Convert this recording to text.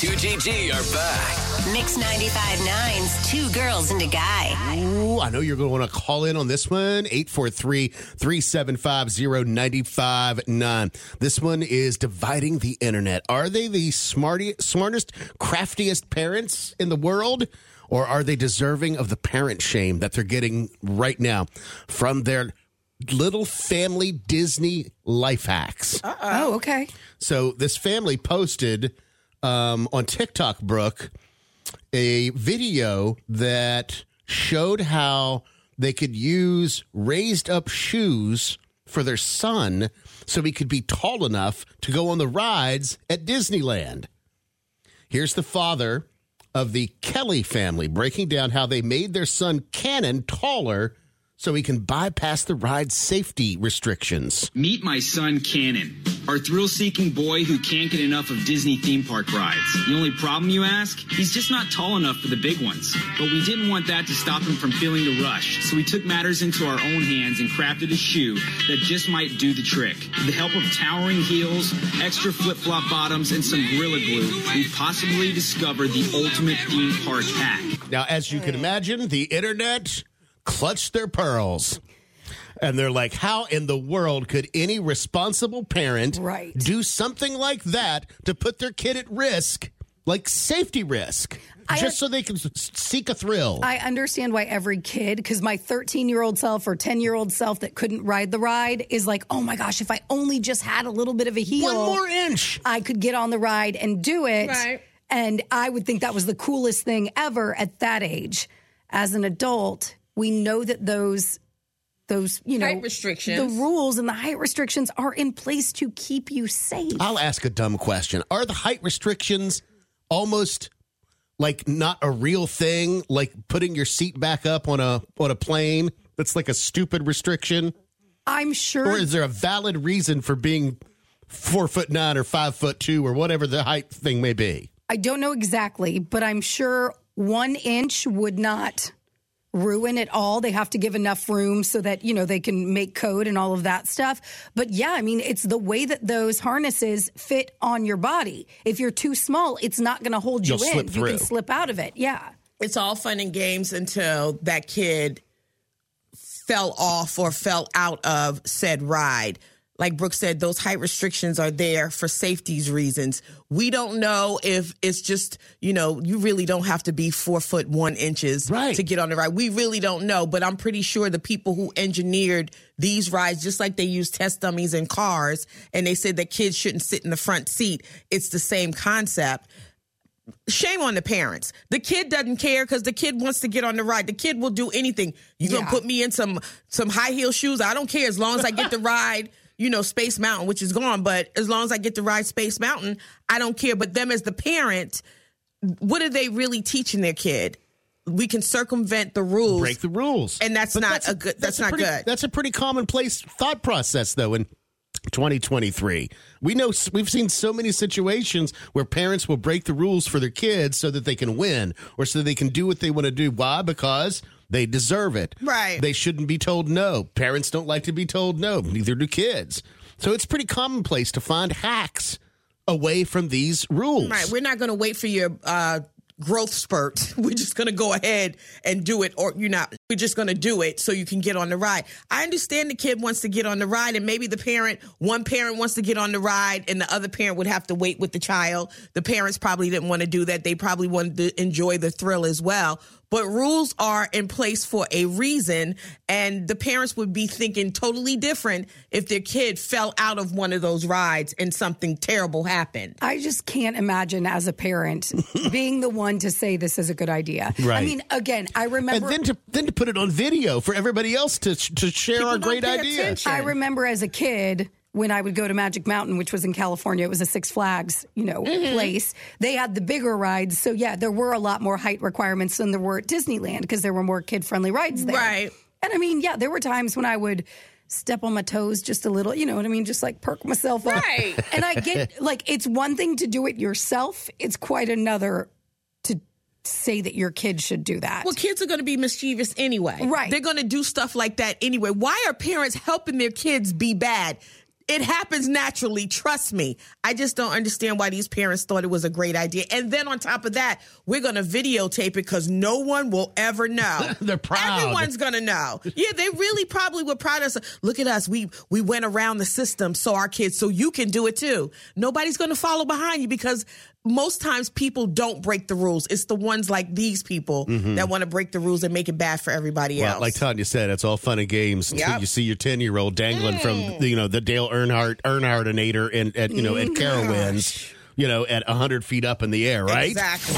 2GG are back. Mix 95.9's Two Girls and a Guy. Ooh, I know you're going to want to call in on this one. 843 375 0959. This one is dividing the internet. Are they the smarty, smartest, craftiest parents in the world? Or are they deserving of the parent shame that they're getting right now from their little family Disney life hacks? Oh, okay. So this family posted um, on TikTok, Brooke, a video that showed how they could use raised up shoes for their son so he could be tall enough to go on the rides at Disneyland. Here's the father of the Kelly family breaking down how they made their son Cannon taller so he can bypass the ride safety restrictions. Meet my son Cannon, our thrill seeking boy who can't get enough of Disney theme park rides. The only problem, you ask? He's just not tall enough for the big ones. But we didn't want that to stop him from feeling the rush, so we took matters into our own hands and crafted a shoe that just might do the trick. With the help of towering heels, extra flip flop bottoms, and some Gorilla Glue, we possibly discovered the ultimate theme park hack. Now, as you can imagine, the internet clutched their pearls. And they're like, how in the world could any responsible parent Right. do something like that to put their kid at risk, like safety risk, I- just so they can seek a thrill? I understand why every kid, because my 13 year old self or 10 year old self that couldn't ride the ride is like, oh my gosh, if I only just had a little bit of a heel, One more inch. I could get on the ride and do it. Right. And I would think that was the coolest thing ever at that age. As an adult, we know that those those you know Height restrictions. the rules and the height restrictions are in place to keep you safe. I'll ask a dumb question. Are the height restrictions almost like not a real thing, like putting your seat back up on a on a plane? That's like a stupid restriction. I'm sure Or is there a valid reason for being four foot nine or five foot two or whatever the height thing may be? I don't know exactly, but I'm sure one inch would not ruin it all. They have to give enough room so that, you know, they can make code and all of that stuff. But yeah, I mean, it's the way that those harnesses fit on your body. If you're too small, it's not going to hold you You'll in. slip You can slip out of it. Yeah. it's all fun and games until that kid fell off or fell out of said ride. Like Brooke said, those height restrictions are there for safety's reasons. We don't know if it's just, you know, you really don't have to be four foot one inches Right. to get on the ride. We really don't know, but I'm pretty sure the people who engineered these rides, just like they use test dummies in cars, and they said that kids shouldn't sit in the front seat, it's the same concept shame on the parents. The kid doesn't care because the kid wants to get on the ride. The kid will do anything. You gonna put me in some some high heel shoes? I don't care as long as I get to ride. You know, Space Mountain, which is gone, but as long as I get to ride Space Mountain, I don't care. But them as the parent, what are they really teaching their kid? We can circumvent the rules. Break the rules. And that's not a good- that's not pretty, good. That's a pretty commonplace thought process, though, in 2023. We know we've seen so many situations where parents will break the rules for their kids so that they can win or so they can do what they want to do. Why? Because they deserve it. Right. They shouldn't be told no. Parents don't like to be told no. Neither do kids. So it's pretty commonplace to find hacks away from these rules. Right. We're not going to wait for your uh, growth spurt. We're just going to go ahead and do it, or you're not. We're just going to do it so you can get on the ride. I understand the kid wants to get on the ride, and maybe the parent, one parent wants to get on the ride, and the other parent would have to wait with the child. The parents probably didn't want to do that. They probably wanted to enjoy the thrill as well. But rules are in place for a reason, and the parents would be thinking totally different if their kid fell out of one of those rides and something terrible happened. I just can't imagine as a parent being the one to say this is a good idea. Right. I mean, again, I remember. And then to then to put it on video for everybody else to to share our great pay idea. attention. I remember as a kid when I would go to Magic Mountain, which was in California, it was a Six Flags, you know, Mm-hmm. place. They had the bigger rides, so yeah, there were a lot more height requirements than there were at Disneyland because there were more kid-friendly rides there. Right. And I mean, yeah, there were times when I would step on my toes just a little, you know what I mean, just like perk myself up. Right. And I get like it's one thing to do it yourself; it's quite another to say that your kids should do that. Well, kids are going to be mischievous anyway. Right. They're going to do stuff like that anyway. Why are parents helping their kids be bad? It happens naturally. Trust me. I just don't understand why these parents thought it was a great idea. And then on top of that, we're going to videotape it because no one will ever know. They're proud. Everyone's going to know. Yeah, they really probably were proud of us. Look at us. We we went around the system so our kids, so you can do it too. Nobody's going to follow behind you because most times people don't break the rules. It's the ones like these people that want to break the rules and make it bad for everybody Mm-hmm. Well, else. like Tanya said, it's all fun and games until Yep. Mm. you see your ten year old dangling from you know the Dale Earnhardt Earnhardt and at you know at Carowinds, you know at hundred feet up in the air, right? Exactly.